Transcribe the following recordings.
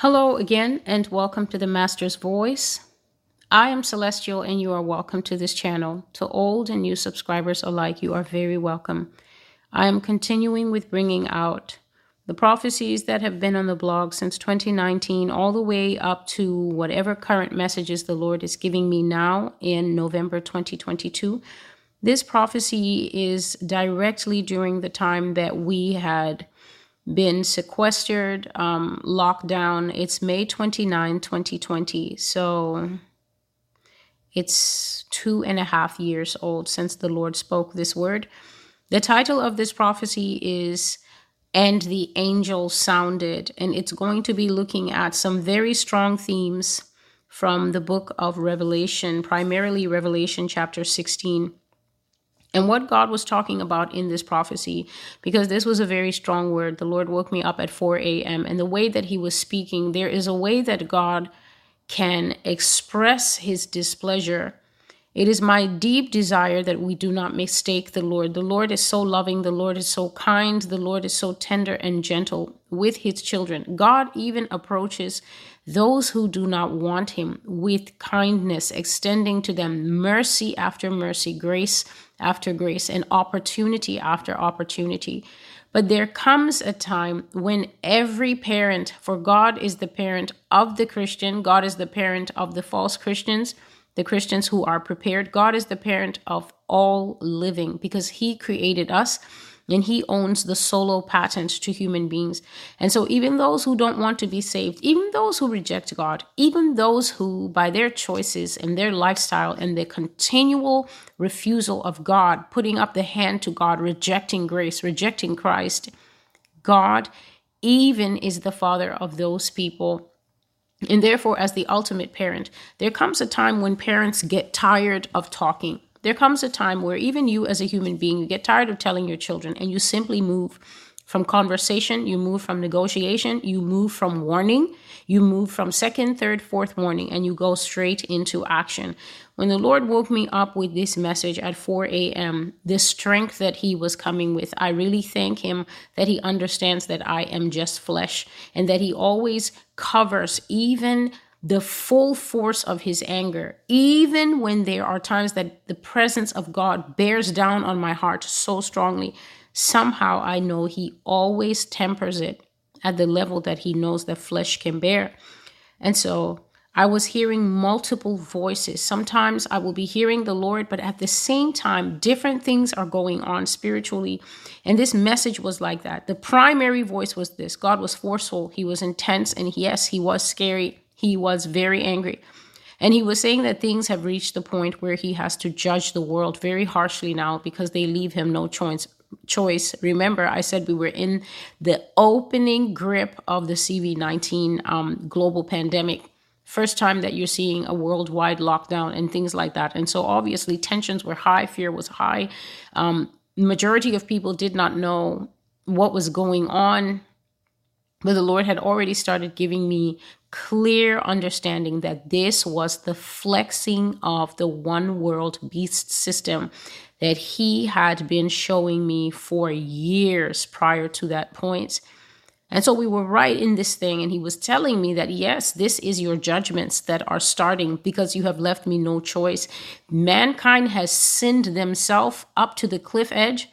Hello again, and welcome to the Master's Voice. I am Celestial, and you are welcome to this channel. To old and new subscribers alike, you are very welcome. I am continuing with bringing out the prophecies that have been on the blog since 2019, all the way up to whatever current messages the Lord is giving me now in November 2022. This prophecy is directly during the time that we had been sequestered, um, locked down. It's May 29, 2020. So it's two and a half years old since the Lord spoke this word. The title of this prophecy is And the Angel Sounded, and it's going to be looking at some very strong themes from the book of Revelation, primarily Revelation chapter 16 and what God was talking about in this prophecy, because this was a very strong word. The Lord woke me up at 4 a.m. And the way that He was speaking, there is a way that God can express His displeasure. It is my deep desire that we do not mistake the Lord. The Lord is so loving. The Lord is so kind. The Lord is so tender and gentle with his children. God even approaches those who do not want him with kindness, extending to them mercy after mercy, grace after grace and opportunity after opportunity. But there comes a time when every parent, for God is the parent of the Christian, God is the parent of the false Christians, the Christians who are prepared. God is the parent of all living because He created us and he owns the solo patent to human beings. And so, even those who don't want to be saved, even those who reject God, even those who, by their choices and their lifestyle and their continual refusal of God, putting up the hand to God, rejecting grace, rejecting Christ, God even is the father of those people. And therefore, as the ultimate parent, there comes a time when parents get tired of talking. There comes a time where even you, as a human being, you get tired of telling your children and you simply move from conversation, you move from negotiation, you move from warning, you move from second, third, fourth warning, and you go straight into action. When the Lord woke me up with this message at 4 a.m., the strength that He was coming with, I really thank Him that He understands that I am just flesh and that He always covers even the full force of his anger, even when there are times that the presence of God bears down on my heart so strongly, somehow I know he always tempers it at the level that he knows that flesh can bear. And so I was hearing multiple voices. Sometimes I will be hearing the Lord, but at the same time, different things are going on spiritually. And this message was like that. The primary voice was this God was forceful, He was intense, and yes, He was scary he was very angry. And he was saying that things have reached the point where he has to judge the world very harshly now because they leave him no choice. Choice. Remember, I said we were in the opening grip of the CV19 um, global pandemic. First time that you're seeing a worldwide lockdown and things like that. And so obviously tensions were high, fear was high. Um, majority of people did not know what was going on but the Lord had already started giving me clear understanding that this was the flexing of the one world beast system that He had been showing me for years prior to that point. And so we were right in this thing, and he was telling me that, yes, this is your judgments that are starting because you have left me no choice. Mankind has sinned themselves up to the cliff edge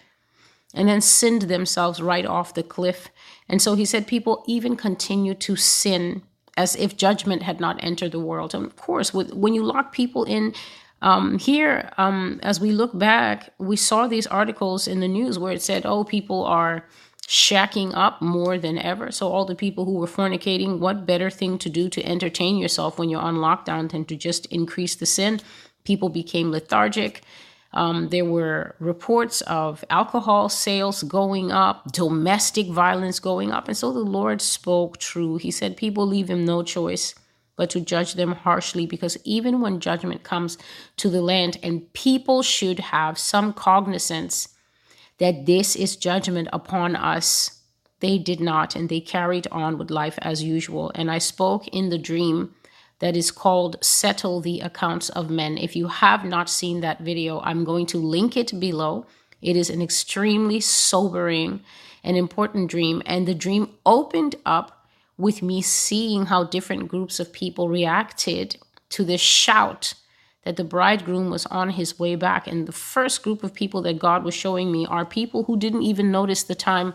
and then sinned themselves right off the cliff. And so he said, people even continue to sin as if judgment had not entered the world. And of course, with, when you lock people in, um, here, um, as we look back, we saw these articles in the news where it said, oh, people are shacking up more than ever. So, all the people who were fornicating, what better thing to do to entertain yourself when you're on lockdown than to just increase the sin? People became lethargic. Um, there were reports of alcohol sales going up, domestic violence going up. And so the Lord spoke true. He said, People leave him no choice but to judge them harshly, because even when judgment comes to the land, and people should have some cognizance that this is judgment upon us, they did not, and they carried on with life as usual. And I spoke in the dream that is called Settle the Accounts of Men. If you have not seen that video, I'm going to link it below. It is an extremely sobering and important dream. And the dream opened up with me seeing how different groups of people reacted to the shout that the bridegroom was on his way back. And the first group of people that God was showing me are people who didn't even notice the time,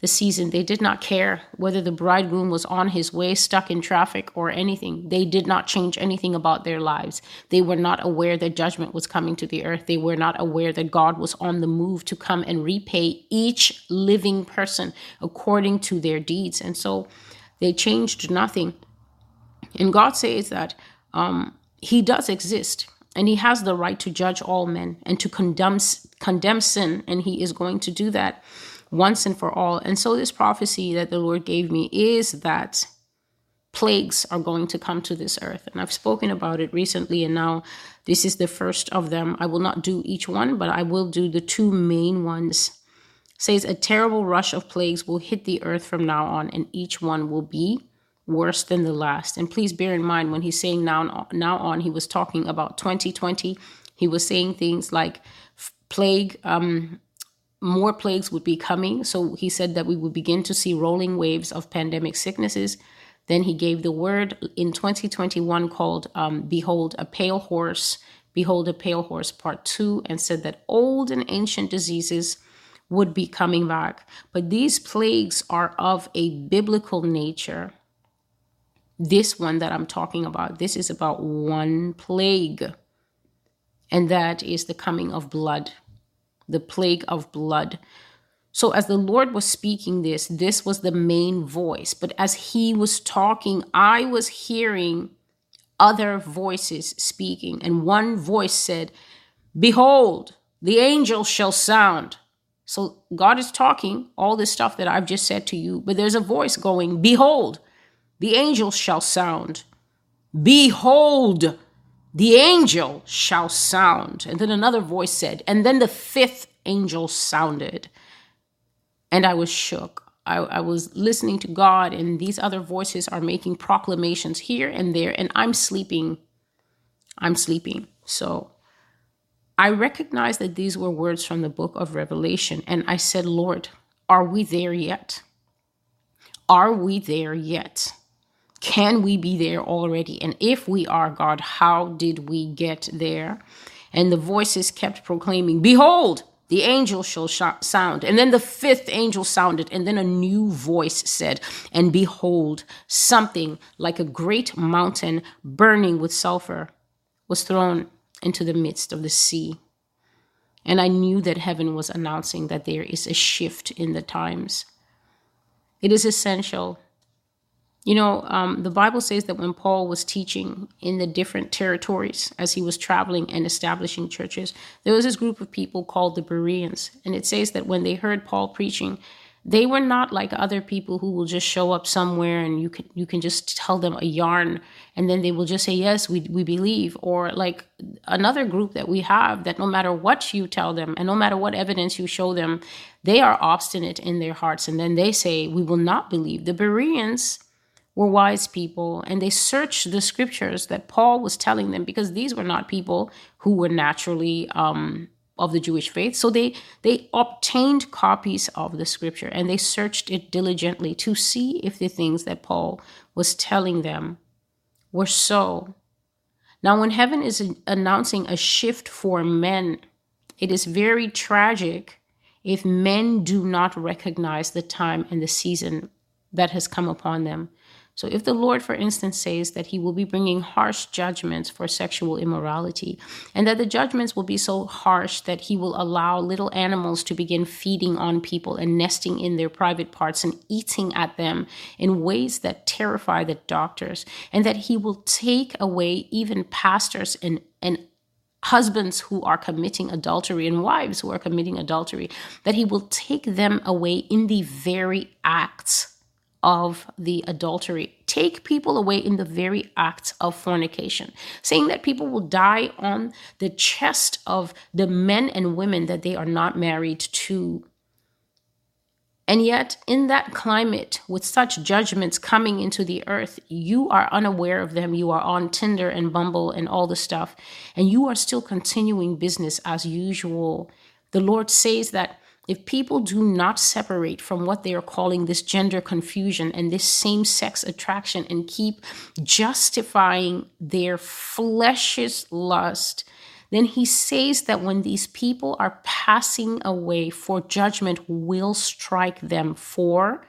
the season. They did not care whether the bridegroom was on his way, stuck in traffic, or anything. They did not change anything about their lives. They were not aware that judgment was coming to the earth. They were not aware that God was on the move to come and repay each living person according to their deeds. And so they changed nothing. And God says that um, he does exist and he has the right to judge all men and to condemn condemn sin and he is going to do that once and for all. And so this prophecy that the lord gave me is that plagues are going to come to this earth. And i've spoken about it recently and now this is the first of them. I will not do each one but i will do the two main ones. Says a terrible rush of plagues will hit the earth from now on and each one will be worse than the last. And please bear in mind when he's saying now now on, he was talking about 2020. He was saying things like plague, um, more plagues would be coming. So he said that we would begin to see rolling waves of pandemic sicknesses. Then he gave the word in 2021 called um, Behold a Pale Horse, Behold a Pale Horse Part 2, and said that old and ancient diseases would be coming back. But these plagues are of a biblical nature this one that I'm talking about, this is about one plague, and that is the coming of blood, the plague of blood. So, as the Lord was speaking this, this was the main voice. But as he was talking, I was hearing other voices speaking. And one voice said, Behold, the angel shall sound. So, God is talking all this stuff that I've just said to you, but there's a voice going, Behold, the angel shall sound. Behold, the angel shall sound. And then another voice said, and then the fifth angel sounded. And I was shook. I, I, was listening to God, and these other voices are making proclamations here and there, and I'm sleeping. I'm sleeping. So I recognized that these were words from the book of Revelation, and I said, Lord, are we there yet? Are we there yet? Can we be there already? And if we are, God, how did we get there? And the voices kept proclaiming, Behold, the angel shall sh- sound. And then the fifth angel sounded, and then a new voice said, And behold, something like a great mountain burning with sulfur was thrown into the midst of the sea. And I knew that heaven was announcing that there is a shift in the times. It is essential you know, um, the Bible says that when Paul was teaching in the different territories as he was traveling and establishing churches, there was this group of people called the Bereans. And it says that when they heard Paul preaching, they were not like other people who will just show up somewhere and you can you can just tell them a yarn and then they will just say yes we we believe. Or like another group that we have that no matter what you tell them and no matter what evidence you show them they are obstinate in their hearts. And then they say we will not believe. The Bereans were wise people and they searched the scriptures that Paul was telling them because these were not people who were naturally um, of the Jewish faith. So they they obtained copies of the scripture and they searched it diligently to see if the things that Paul was telling them were so. Now, when heaven is announcing a shift for men, it is very tragic if men do not recognize the time and the season that has come upon them. So, if the Lord, for instance, says that he will be bringing harsh judgments for sexual immorality, and that the judgments will be so harsh that he will allow little animals to begin feeding on people and nesting in their private parts and eating at them in ways that terrify the doctors, and that he will take away even pastors and, and husbands who are committing adultery and wives who are committing adultery, that he will take them away in the very acts of the adultery. Take people away in the very act of fornication, saying that people will die on the chest of the men and women that they are not married to. And yet, in that climate, with such judgments coming into the earth, you are unaware of them. You are on Tinder and Bumble and all the stuff, and you are still continuing business as usual. The Lord says that if people do not separate from what they are calling this gender confusion and this same sex attraction and keep justifying their flesh's lust, then he says that when these people are passing away, for judgment will strike them for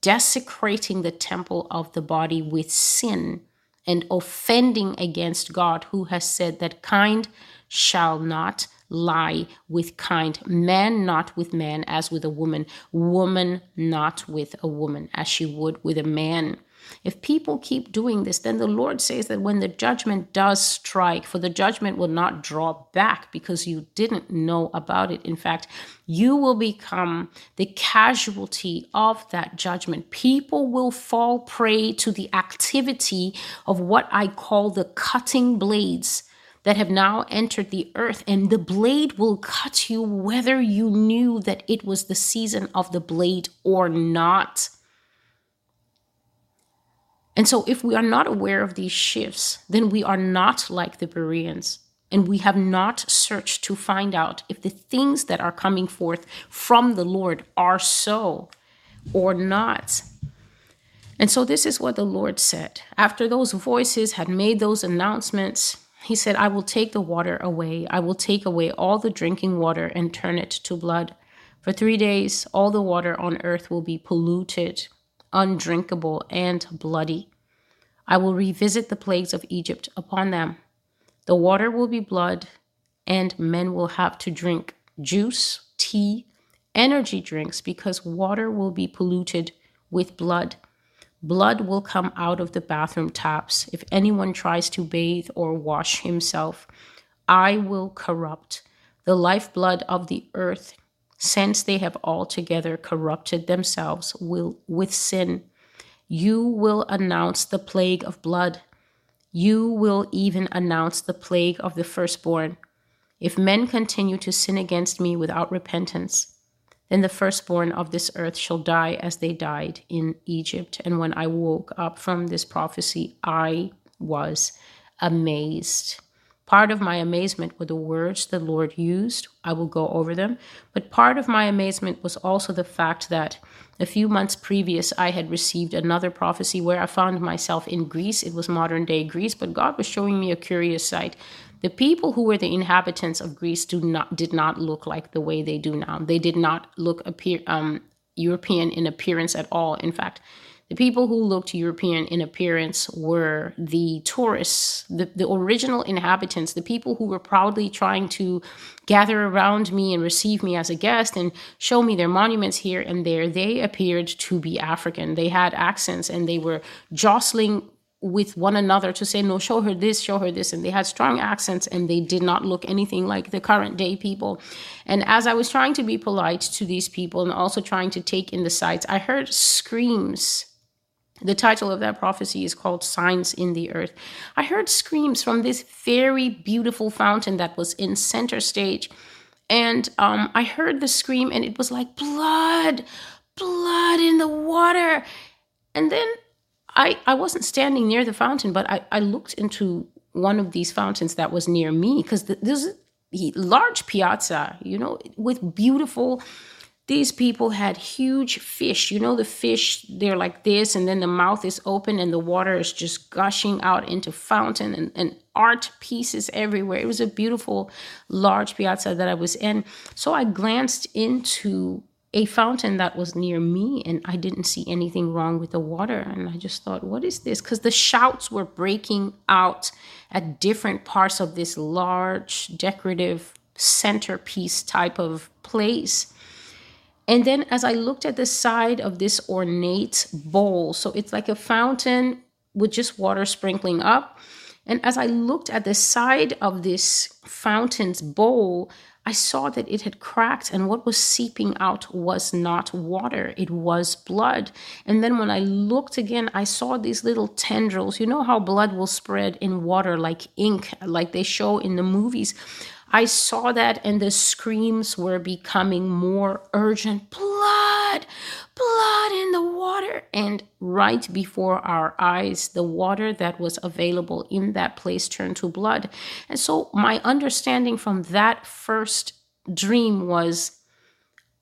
desecrating the temple of the body with sin and offending against God, who has said that kind shall not lie with kind, man not with man as with a woman, woman not with a woman as she would with a man. If people keep doing this, then the Lord says that when the judgment does strike, for the judgment will not draw back because you didn't know about it. In fact, you will become the casualty of that judgment. People will fall prey to the activity of what I call the cutting blades that have now entered the earth, and the blade will cut you whether you knew that it was the season of the blade or not. And so, if we are not aware of these shifts, then we are not like the Bereans. And we have not searched to find out if the things that are coming forth from the Lord are so or not. And so, this is what the Lord said. After those voices had made those announcements, he said, I will take the water away. I will take away all the drinking water and turn it to blood. For three days, all the water on earth will be polluted, undrinkable, and bloody. I will revisit the plagues of Egypt upon them. The water will be blood, and men will have to drink juice, tea, energy drinks, because water will be polluted with blood. Blood will come out of the bathroom taps if anyone tries to bathe or wash himself. I will corrupt the lifeblood of the earth, since they have altogether corrupted themselves will, with sin. You will announce the plague of blood. You will even announce the plague of the firstborn. If men continue to sin against me without repentance, then the firstborn of this earth shall die as they died in Egypt. And when I woke up from this prophecy, I was amazed. Part of my amazement were the words the Lord used. I will go over them. But part of my amazement was also the fact that a few months previous, I had received another prophecy where I found myself in Greece. It was modern day Greece, but God was showing me a curious sight. The people who were the inhabitants of Greece do not did not look like the way they do now. They did not look appear um, European in appearance at all. In fact, the people who looked European in appearance were the tourists, the, the original inhabitants, the people who were proudly trying to gather around me and receive me as a guest and show me their monuments here and there. They appeared to be African. They had accents and they were jostling with one another to say, no, show her this, show her this. And they had strong accents and they did not look anything like the current day people. And as I was trying to be polite to these people and also trying to take in the sights, I heard screams. The title of that prophecy is called Signs in the Earth. I heard screams from this very beautiful fountain that was in center stage. And um, I heard the scream, and it was like blood, blood in the water. And then I, I wasn't standing near the fountain, but I, I looked into one of these fountains that was near me because there's a large piazza, you know, with beautiful. These people had huge fish. You know, the fish, they're like this, and then the mouth is open and the water is just gushing out into fountain and, and art pieces everywhere. It was a beautiful, large piazza that I was in. So I glanced into a fountain that was near me and I didn't see anything wrong with the water. And I just thought, what is this? Because the shouts were breaking out at different parts of this large decorative centerpiece type of place. And then as I looked at the side of this ornate bowl, so it's like a fountain with just water sprinkling up. And as I looked at the side of this fountain's bowl, I saw that it had cracked, and what was seeping out was not water, it was blood. And then when I looked again, I saw these little tendrils. You know how blood will spread in water like ink, like they show in the movies? I saw that, and the screams were becoming more urgent blood, blood in the water. And right before our eyes, the water that was available in that place turned to blood. And so, my understanding from that first dream was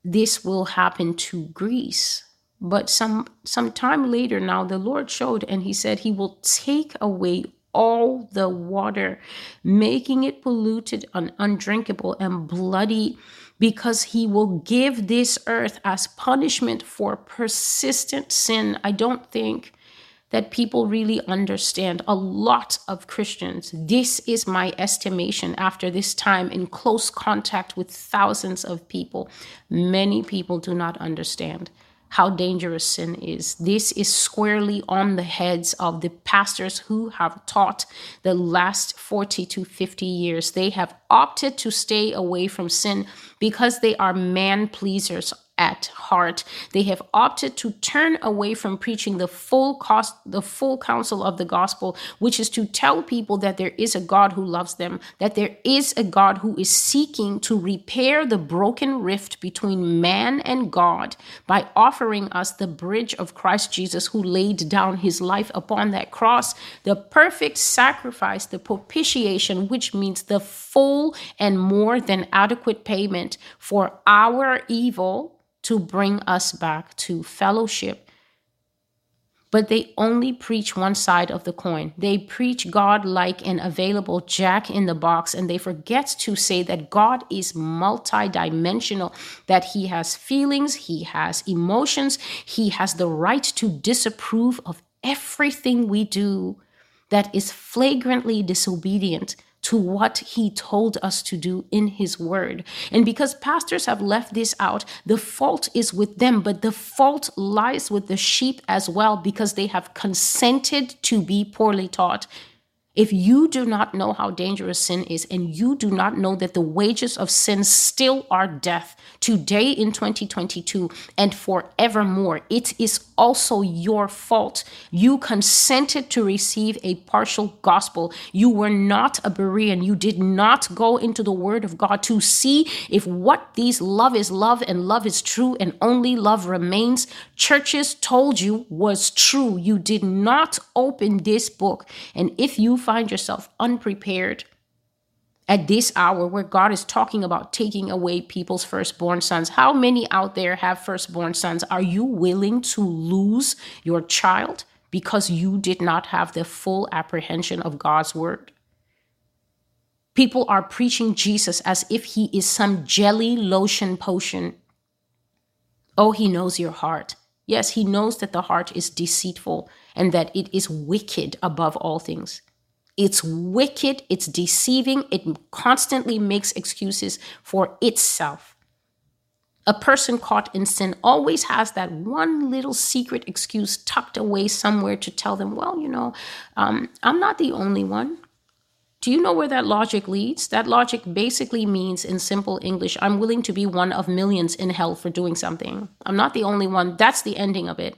this will happen to Greece. But some some time later now the Lord showed and he said he will take away all the water, making it polluted and undrinkable and bloody, because he will give this earth as punishment for persistent sin. I don't think that people really understand. A lot of Christians, this is my estimation after this time in close contact with thousands of people. Many people do not understand how dangerous sin is. This is squarely on the heads of the pastors who have taught the last 40 to 50 years. They have opted to stay away from sin because they are man pleasers at heart. They have opted to turn away from preaching the full cost, the full counsel of the gospel, which is to tell people that there is a God who loves them, that there is a God who is seeking to repair the broken rift between man and God by offering us the bridge of Christ Jesus, who laid down his life upon that cross, the perfect sacrifice, the propitiation, which means the full and more than adequate payment for our evil to bring us back to fellowship. But they only preach one side of the coin. They preach God like an available jack in the box, and they forget to say that God is multidimensional, that He has feelings, He has emotions, He has the right to disapprove of everything we do that is flagrantly disobedient to what he told us to do in his word. And because pastors have left this out, the fault is with them, but the fault lies with the sheep as well because they have consented to be poorly taught. If you do not know how dangerous sin is and you do not know that the wages of sin still are death today in 2022 and forevermore, it is also your fault. You consented to receive a partial gospel. You were not a Berean. You did not go into the word of God to see if what these love is love and love is true and only love remains. Churches told you was true. You did not open this book. And if you find yourself unprepared at this hour where God is talking about taking away people's firstborn sons, how many out there have firstborn sons? Are you willing to lose your child because you did not have the full apprehension of God's word? People are preaching Jesus as if he is some jelly lotion potion. Oh, he knows your heart. Yes, he knows that the heart is deceitful and that it is wicked above all things. It's wicked, it's deceiving, it constantly makes excuses for itself. A person caught in sin always has that one little secret excuse tucked away somewhere to tell them, well, you know, um, I'm not the only one. Do you know where that logic leads? That logic basically means, in simple English, I'm willing to be one of millions in hell for doing something. I'm not the only one. That's the ending of it.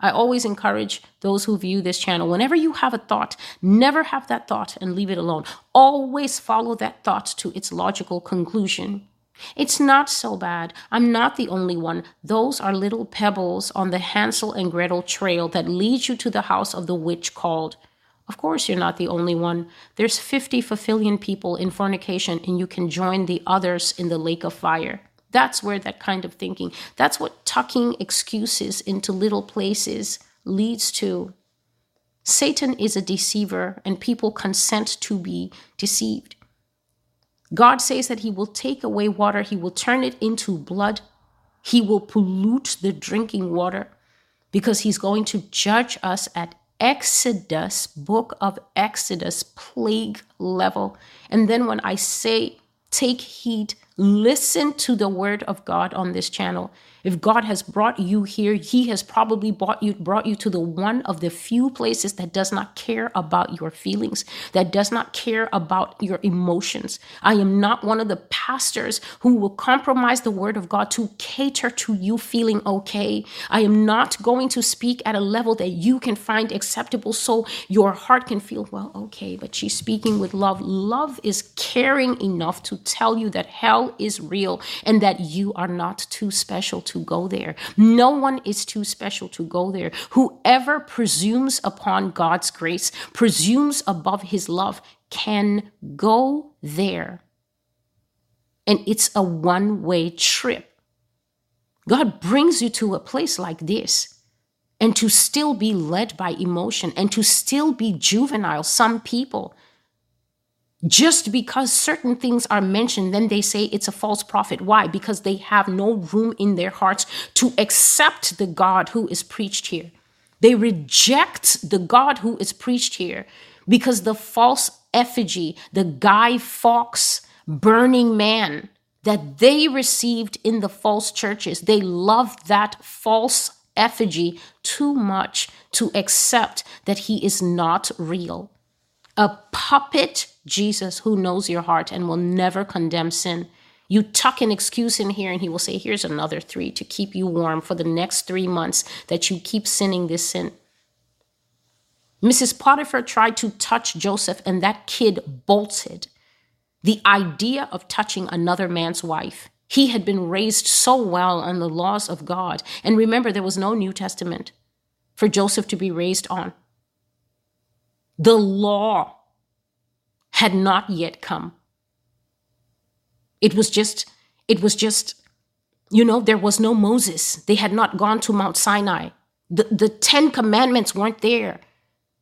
I always encourage those who view this channel whenever you have a thought, never have that thought and leave it alone. Always follow that thought to its logical conclusion. It's not so bad. I'm not the only one. Those are little pebbles on the Hansel and Gretel trail that leads you to the house of the witch called. Of course, you're not the only one. There's 50 fulfilling people in fornication, and you can join the others in the lake of fire. That's where that kind of thinking, that's what tucking excuses into little places leads to. Satan is a deceiver, and people consent to be deceived. God says that He will take away water, He will turn it into blood, He will pollute the drinking water because He's going to judge us at Exodus, book of Exodus, plague level. And then when I say take heed, listen to the word of God on this channel. If God has brought you here, He has probably brought you brought you to the one of the few places that does not care about your feelings, that does not care about your emotions. I am not one of the pastors who will compromise the word of God to cater to you feeling okay. I am not going to speak at a level that you can find acceptable so your heart can feel, well, okay, but she's speaking with love. Love is caring enough to tell you that hell is real and that you are not too special to go there. No one is too special to go there. Whoever presumes upon God's grace, presumes above his love, can go there. And it's a one way trip. God brings you to a place like this and to still be led by emotion and to still be juvenile. Some people, just because certain things are mentioned, then they say it's a false prophet. Why? Because they have no room in their hearts to accept the God who is preached here. They reject the God who is preached here because the false effigy, the Guy Fawkes burning man that they received in the false churches, they loved that false effigy too much to accept that he is not real. A puppet Jesus who knows your heart and will never condemn sin. You tuck an excuse in here, and he will say, Here's another three to keep you warm for the next three months that you keep sinning this sin. Mrs. Potiphar tried to touch Joseph, and that kid bolted. The idea of touching another man's wife. He had been raised so well on the laws of God. And remember, there was no New Testament for Joseph to be raised on. The law had not yet come. It was just, it was just, you know, there was no Moses. They had not gone to Mount Sinai. The, the Ten Commandments weren't there.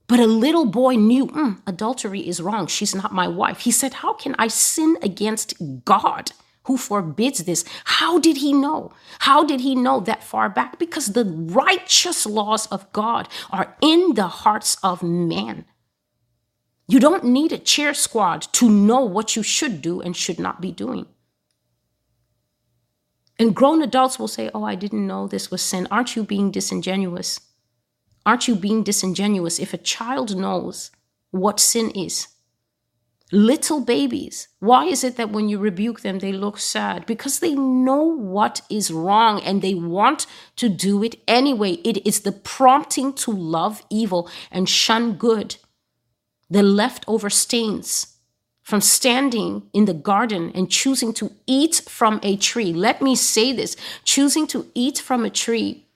But a little boy knew mm, adultery is wrong. She's not my wife. He said, How can I sin against God who forbids this? How did he know? How did he know that far back? Because the righteous laws of God are in the hearts of man. You don't need a cheer squad to know what you should do and should not be doing. And grown adults will say, Oh, I didn't know this was sin. Aren't you being disingenuous? Aren't you being disingenuous if a child knows what sin is? Little babies, why is it that when you rebuke them, they look sad? Because they know what is wrong and they want to do it anyway. It is the prompting to love evil and shun good the leftover stains from standing in the garden and choosing to eat from a tree. Let me say this choosing to eat from a tree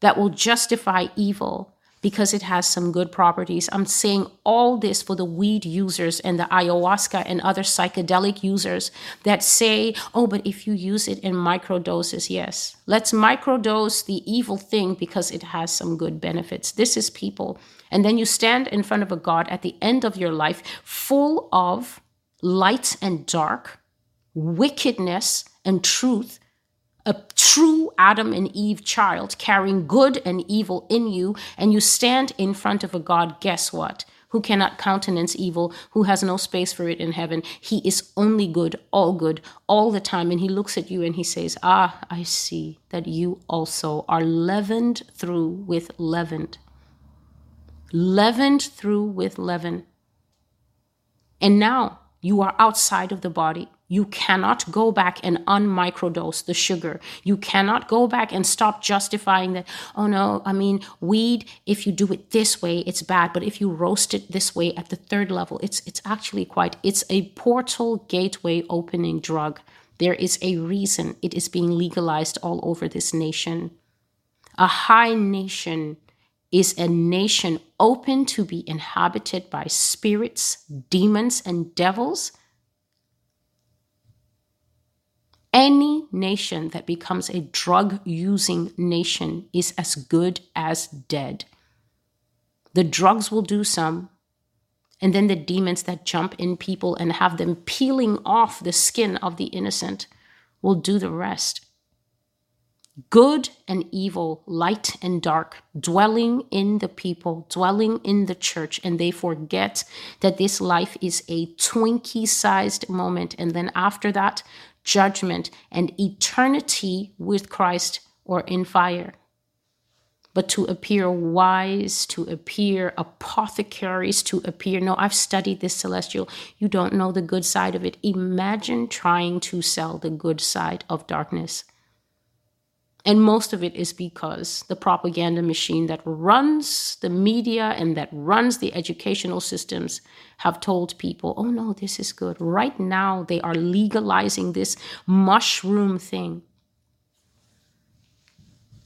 that will justify evil because it has some good properties. I'm saying all this for the weed users and the ayahuasca and other psychedelic users that say, oh, but if you use it in micro doses, yes, let's microdose the evil thing because it has some good benefits. This is people. And then you stand in front of a God at the end of your life full of light and dark, wickedness and truth a true Adam and Eve child carrying good and evil in you, and you stand in front of a God, guess what? Who cannot countenance evil, who has no space for it in heaven. He is only good, all good, all the time. And he looks at you and he says, Ah, I see that you also are leavened through with leavened. Leavened through with leaven. And now you are outside of the body. You cannot go back and unmicrodose the sugar. You cannot go back and stop justifying that, oh no, I mean, weed, if you do it this way, it's bad. But if you roast it this way at the third level, it's it's actually quite it's a portal gateway opening drug. There is a reason it is being legalized all over this nation. A high nation is a nation open to be inhabited by spirits, demons, and devils Any nation that becomes a drug using nation is as good as dead. The drugs will do some, and then the demons that jump in people and have them peeling off the skin of the innocent will do the rest. Good and evil, light and dark, dwelling in the people, dwelling in the church, and they forget that this life is a Twinkie sized moment. And then after that, judgment, and eternity with Christ or in fire. But to appear wise, to appear apothecaries, to appear, no, I've studied this celestial. You don't know the good side of it. Imagine trying to sell the good side of darkness. And most of it is because the propaganda machine that runs the media and that runs the educational systems have told people, oh no, this is good. Right now, they are legalizing this mushroom thing.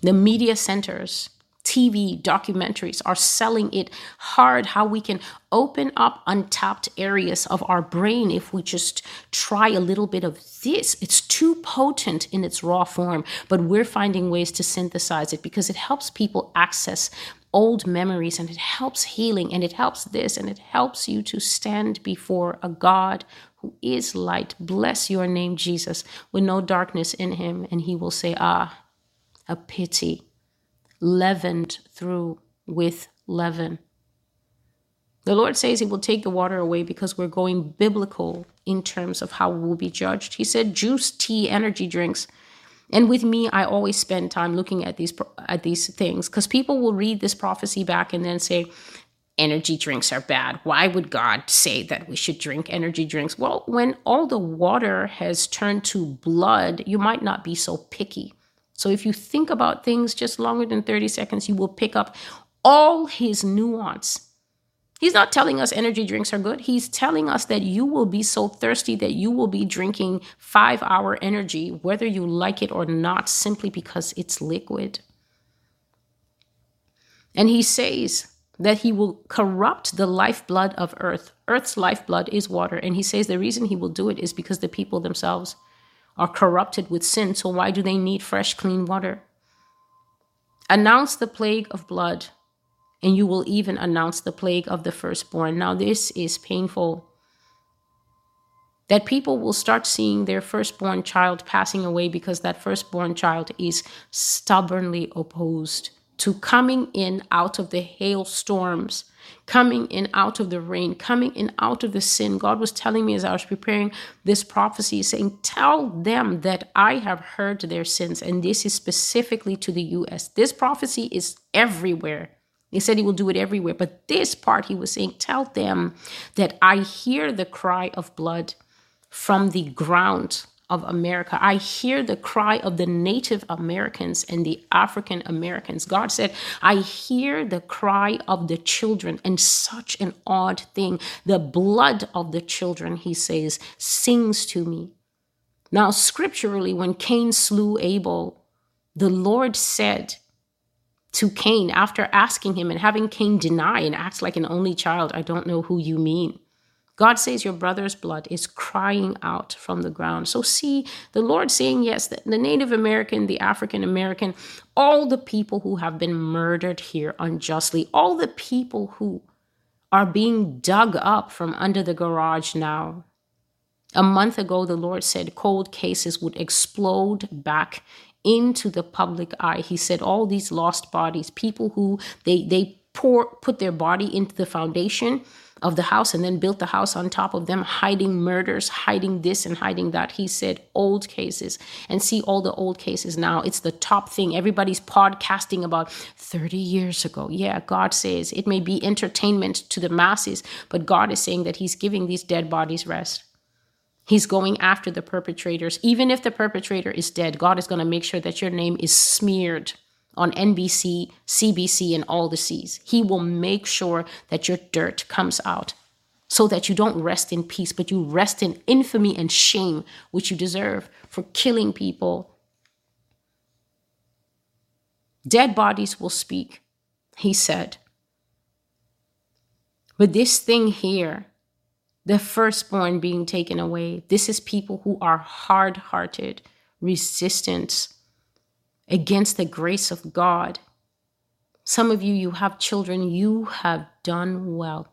The media centers TV documentaries are selling it hard how we can open up untapped areas of our brain if we just try a little bit of this. It's too potent in its raw form, but we're finding ways to synthesize it because it helps people access old memories and it helps healing and it helps this and it helps you to stand before a God who is light. Bless your name, Jesus, with no darkness in him. And he will say, Ah, a pity leavened through with leaven. The Lord says He will take the water away because we're going biblical in terms of how we'll be judged. He said, juice, tea, energy drinks. And with me, I always spend time looking at these at these things because people will read this prophecy back and then say, energy drinks are bad. Why would God say that we should drink energy drinks? Well, when all the water has turned to blood, you might not be so picky. So if you think about things just longer than 30 seconds, you will pick up all his nuance. He's not telling us energy drinks are good. He's telling us that you will be so thirsty that you will be drinking five hour energy, whether you like it or not, simply because it's liquid. And he says that he will corrupt the lifeblood of earth. Earth's lifeblood is water. And he says the reason he will do it is because the people themselves are corrupted with sin, so why do they need fresh, clean water? Announce the plague of blood, and you will even announce the plague of the firstborn. Now, this is painful. That people will start seeing their firstborn child passing away because that firstborn child is stubbornly opposed to coming in out of the hailstorms coming in out of the rain, coming in out of the sin. God was telling me as I was preparing this prophecy, saying, Tell them that I have heard their sins. And this is specifically to the US. This prophecy is everywhere. He said he will do it everywhere. But this part, he was saying, Tell them that I hear the cry of blood from the ground of America. I hear the cry of the Native Americans and the African Americans. God said, I hear the cry of the children. And such an odd thing. The blood of the children, he says, sings to me. Now, scripturally, when Cain slew Abel, the Lord said, to Cain, after asking him and having Cain deny and act like an only child, I don't know who you mean. God says your brother's blood is crying out from the ground. So, see the Lord saying, yes, the, Native American, the African American, all the people who have been murdered here unjustly, all the people who are being dug up from under the garage now. A month ago, the Lord said cold cases would explode back into the public eye. He said all these lost bodies, people who they they pour put their body into the foundation of the house and then built the house on top of them, hiding murders, hiding this and hiding that. He said old cases and see all the old cases now. It's the top thing. Everybody's podcasting about 30 years ago. Yeah, God says it may be entertainment to the masses, but God is saying that He's giving these dead bodies rest. He's going after the perpetrators. Even if the perpetrator is dead, God is going to make sure that your name is smeared on NBC, CBC, and all the C's. He will make sure that your dirt comes out so that you don't rest in peace, but you rest in infamy and shame, which you deserve for killing people. Dead bodies will speak, he said. But this thing here, the firstborn being taken away, this is people who are hard hearted, resistant, against the grace of God. Some of you, you have children, you have done well.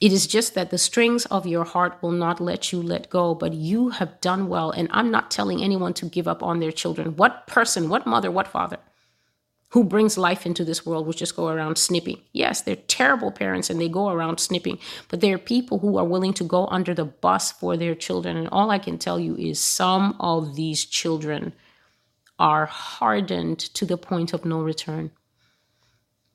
It is just that the strings of your heart will not let you let go, but you have done well. And I'm not telling anyone to give up on their children. What person, what mother, what father who brings life into this world will just go around snipping? Yes, they're terrible parents and they go around snipping, but there are people who are willing to go under the bus for their children. And all I can tell you is some of these children are hardened to the point of no return.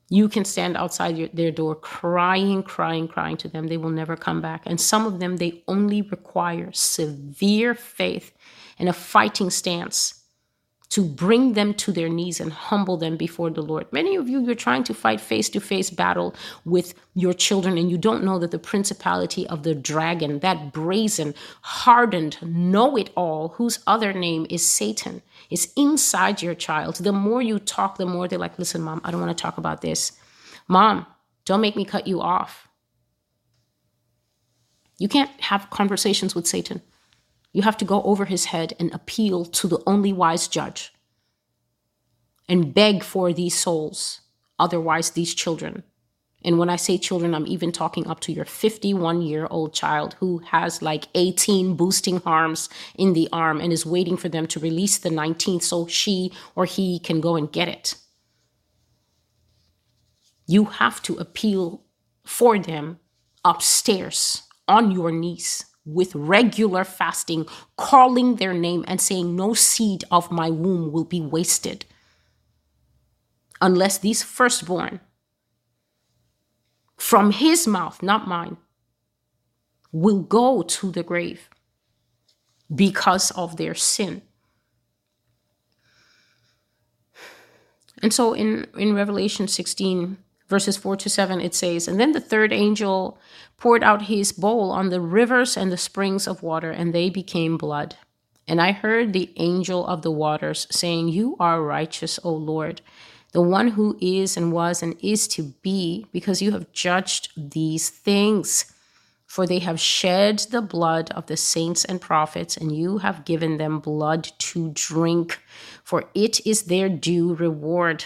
You can stand outside your, their door crying, crying, crying to them. They will never come back. And some of them, they only require severe faith and a fighting stance to bring them to their knees and humble them before the Lord. Many of you, you're trying to fight face to face battle with your children, and you don't know that the principality of the dragon, that brazen, hardened, know it all, whose other name is Satan, is inside your child. The more you talk, the more they're like, listen, mom, I don't want to talk about this. Mom, don't make me cut you off. You can't have conversations with Satan. You have to go over his head and appeal to the only wise judge and beg for these souls, otherwise, these children. And when I say children, I'm even talking up to your 51 year old child who has like 18 boosting harms in the arm and is waiting for them to release the 19th so she or he can go and get it. You have to appeal for them upstairs on your knees with regular fasting, calling their name and saying, No seed of my womb will be wasted unless these firstborn from his mouth, not mine, will go to the grave because of their sin. And so in, in Revelation 16, verses 4 to 7, it says, And then the third angel poured out his bowl on the rivers and the springs of water, and they became blood. And I heard the angel of the waters saying, You are righteous, O Lord, the one who is and was and is to be, because you have judged these things. For they have shed the blood of the saints and prophets, and you have given them blood to drink, for it is their due reward.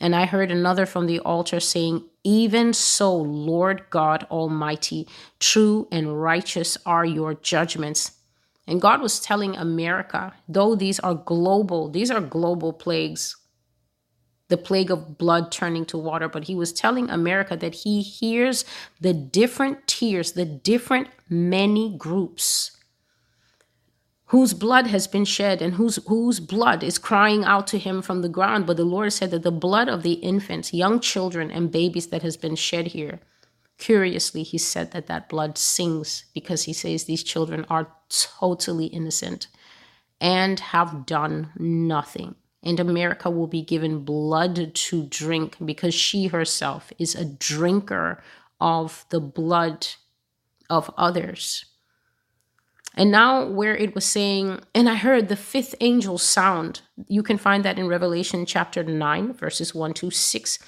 And I heard another from the altar saying, Even so, Lord God Almighty, true and righteous are your judgments. And God was telling America, though these are global, these are global plagues, the plague of blood turning to water, but he was telling America that he hears the different tears, the different many groups whose blood has been shed and whose whose blood is crying out to him from the ground. But the lord said that the blood of the infants young children and babies that has been shed here curiously he said that that blood sings because he says these children are totally innocent and have done nothing. And america will be given blood to drink because she herself is a drinker of the blood of others and now, where it was saying, and I heard the fifth angel sound, you can find that in Revelation chapter 9, verses 1 to 6.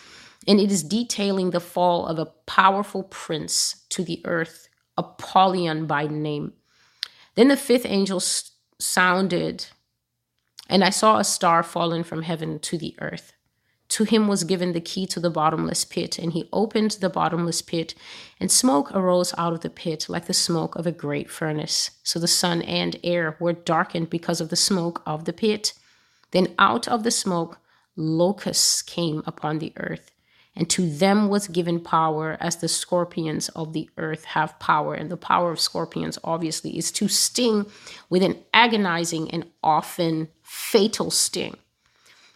And it is detailing the fall of a powerful prince to the earth, Apollyon by name. Then the fifth angel sounded, and I saw a star fallen from heaven to the earth. To him was given the key to the bottomless pit, and he opened the bottomless pit, and smoke arose out of the pit like the smoke of a great furnace. So the sun and air were darkened because of the smoke of the pit. Then out of the smoke locusts came upon the earth, and to them was given power as the scorpions of the earth have power. And the power of scorpions, obviously, is to sting with an agonizing and often fatal sting.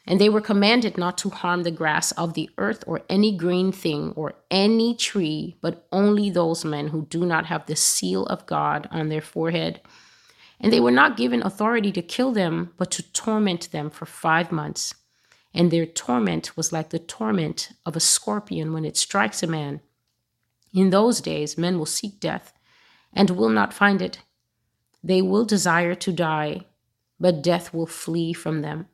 And they were commanded not to harm the grass of the earth or any green thing or any tree, but only those men who do not have the seal of God on their forehead. And they were not given authority to kill them, but to torment them for five months. And their torment was like the torment of a scorpion when it strikes a man. In those days, men will seek death and will not find it. They will desire to die, but death will flee from them.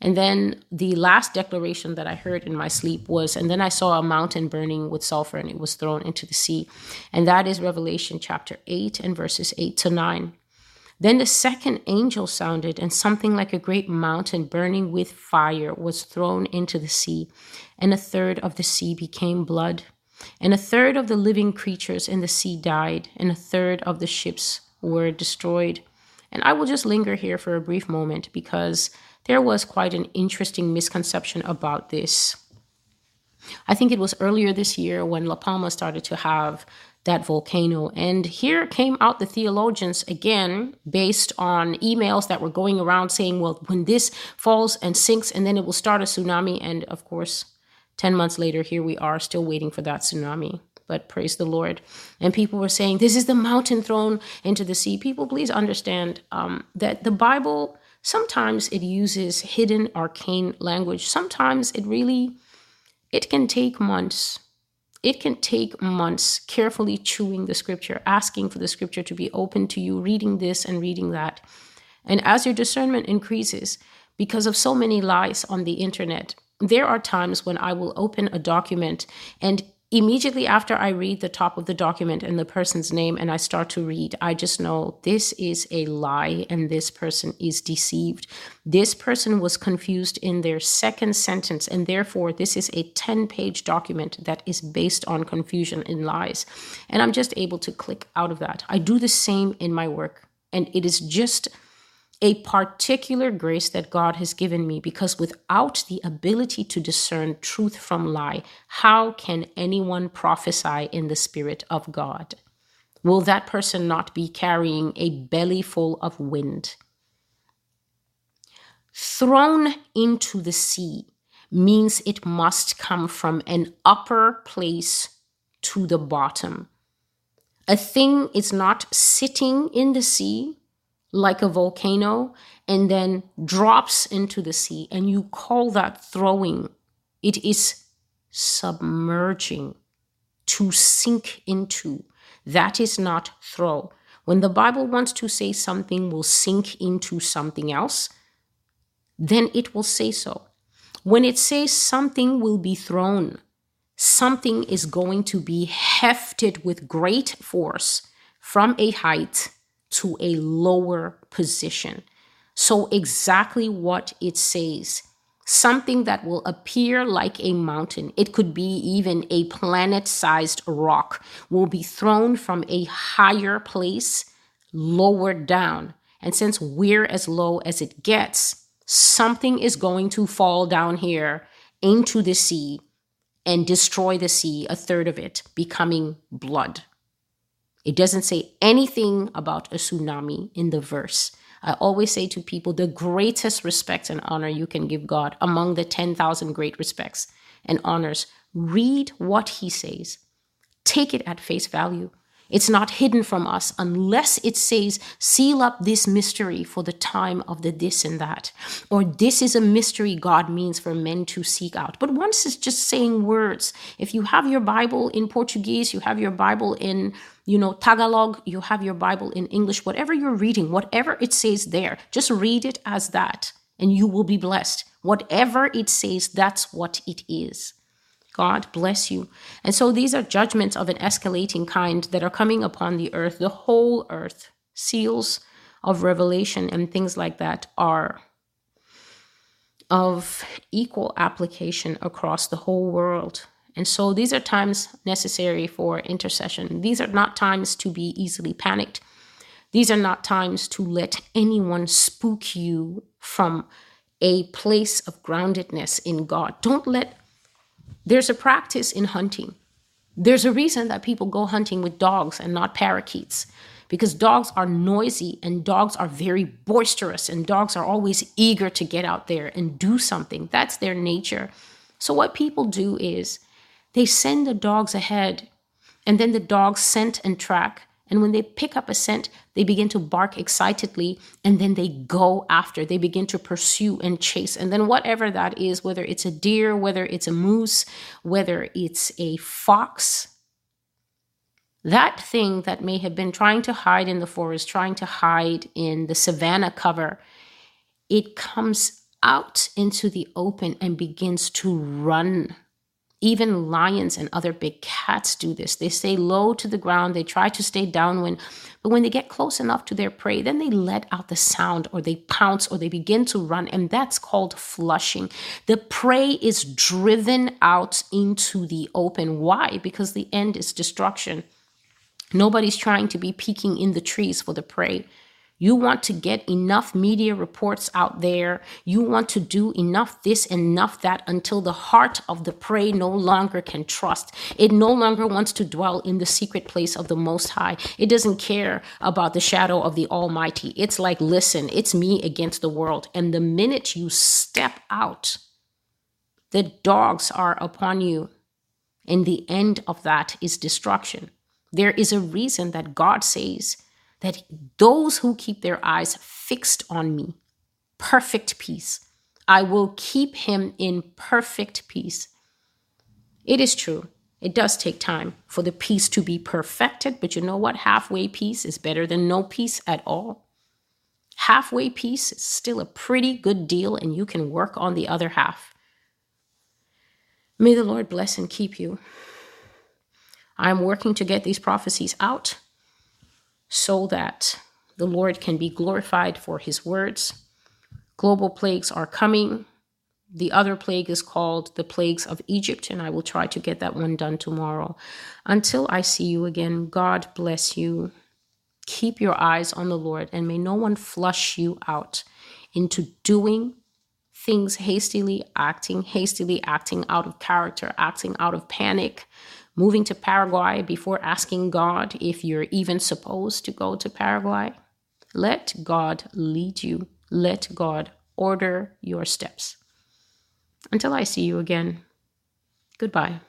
And then the last declaration that I heard in my sleep was, and then I saw a mountain burning with sulfur and it was thrown into the sea. And that is Revelation chapter 8 and verses 8 to 9. Then the second angel sounded, and something like a great mountain burning with fire was thrown into the sea, and a third of the sea became blood. And a third of the living creatures in the sea died, and a third of the ships were destroyed. And I will just linger here for a brief moment because there was quite an interesting misconception about this. I think it was earlier this year when La Palma started to have that volcano. And here came out the theologians again, based on emails that were going around saying, well, when this falls and sinks, and then it will start a tsunami. And of course, 10 months later, here we are still waiting for that tsunami. But praise the Lord. And people were saying, this is the mountain thrown into the sea. People, please understand um, that the Bible Sometimes it uses hidden arcane language. Sometimes it really it can take months. It can take months carefully chewing the scripture, asking for the scripture to be open to you, reading this and reading that. And as your discernment increases, because of so many lies on the internet, there are times when I will open a document and immediately after I read the top of the document and the person's name and I start to read, I just know this is a lie and this person is deceived. This person was confused in their second sentence, and therefore, this is a 10 page document that is based on confusion and lies. And I'm just able to click out of that. I do the same in my work, and it is just a particular grace that God has given me because without the ability to discern truth from lie, how can anyone prophesy in the Spirit of God? Will that person not be carrying a belly full of wind? Thrown into the sea means it must come from an upper place to the bottom. A thing is not sitting in the sea like a volcano and then drops into the sea, and you call that throwing. It is submerging, to sink into. That is not throw. When the Bible wants to say something will sink into something else, then it will say so. When it says something will be thrown, something is going to be hefted with great force from a height to a lower position. So, exactly what it says something that will appear like a mountain, it could be even a planet sized rock, will be thrown from a higher place lower down. And since we're as low as it gets, something is going to fall down here into the sea and destroy the sea, a third of it becoming blood. It doesn't say anything about a tsunami in the verse. I always say to people the greatest respect and honor you can give God among the 10,000 great respects and honors. Read what he says, take it at face value. It's not hidden from us unless it says, seal up this mystery for the time of the this and that. Or this is a mystery God means for men to seek out. But once it's just saying words, if you have your Bible in Portuguese, you have your Bible in, you know, Tagalog, you have your Bible in English, whatever you're reading, whatever it says there, just read it as that and you will be blessed. Whatever it says, that's what it is. God bless you. And so these are judgments of an escalating kind that are coming upon the earth, the whole earth. Seals of revelation and things like that are of equal application across the whole world. And so these are times necessary for intercession. These are not times to be easily panicked. These are not times to let anyone spook you from a place of groundedness in God. Don't let there's a practice in hunting. There's a reason that people go hunting with dogs and not parakeets because dogs are noisy and dogs are very boisterous and dogs are always eager to get out there and do something. That's their nature. So, what people do is they send the dogs ahead and then the dogs scent and track and when they pick up a scent, they begin to bark excitedly and then they go after. They begin to pursue and chase. And then, whatever that is, whether it's a deer, whether it's a moose, whether it's a fox, that thing that may have been trying to hide in the forest, trying to hide in the savanna cover, it comes out into the open and begins to run even lions and other big cats do this. They stay low to the ground, they try to stay downwind, but when they get close enough to their prey, then they let out the sound or they pounce or they begin to run, and that's called flushing. The prey is driven out into the open. Why? Because the end is destruction. Nobody's trying to be peeking in the trees for the prey. You want to get enough media reports out there. You want to do enough this, enough that until the heart of the prey no longer can trust. It no longer wants to dwell in the secret place of the Most High. It doesn't care about the shadow of the Almighty. It's like, listen, it's me against the world. And the minute you step out, the dogs are upon you. And the end of that is destruction. There is a reason that God says, that those who keep their eyes fixed on me perfect peace. I will keep him in perfect peace. It is true. It does take time for the peace to be perfected, but you know what? Halfway peace is better than no peace at all. Halfway peace is still a pretty good deal, and you can work on the other half. May the Lord bless and keep you. I'm working to get these prophecies out so that the Lord can be glorified for his words. Global plagues are coming. The other plague is called the plagues of Egypt, and I will try to get that one done tomorrow. Until I see you again, God bless you. Keep your eyes on the Lord, and may no one flush you out into doing things hastily, acting hastily, acting out of character, acting out of panic, moving to Paraguay before asking God if you're even supposed to go to Paraguay. Let God lead you, let God order your steps. Until I see you again, goodbye.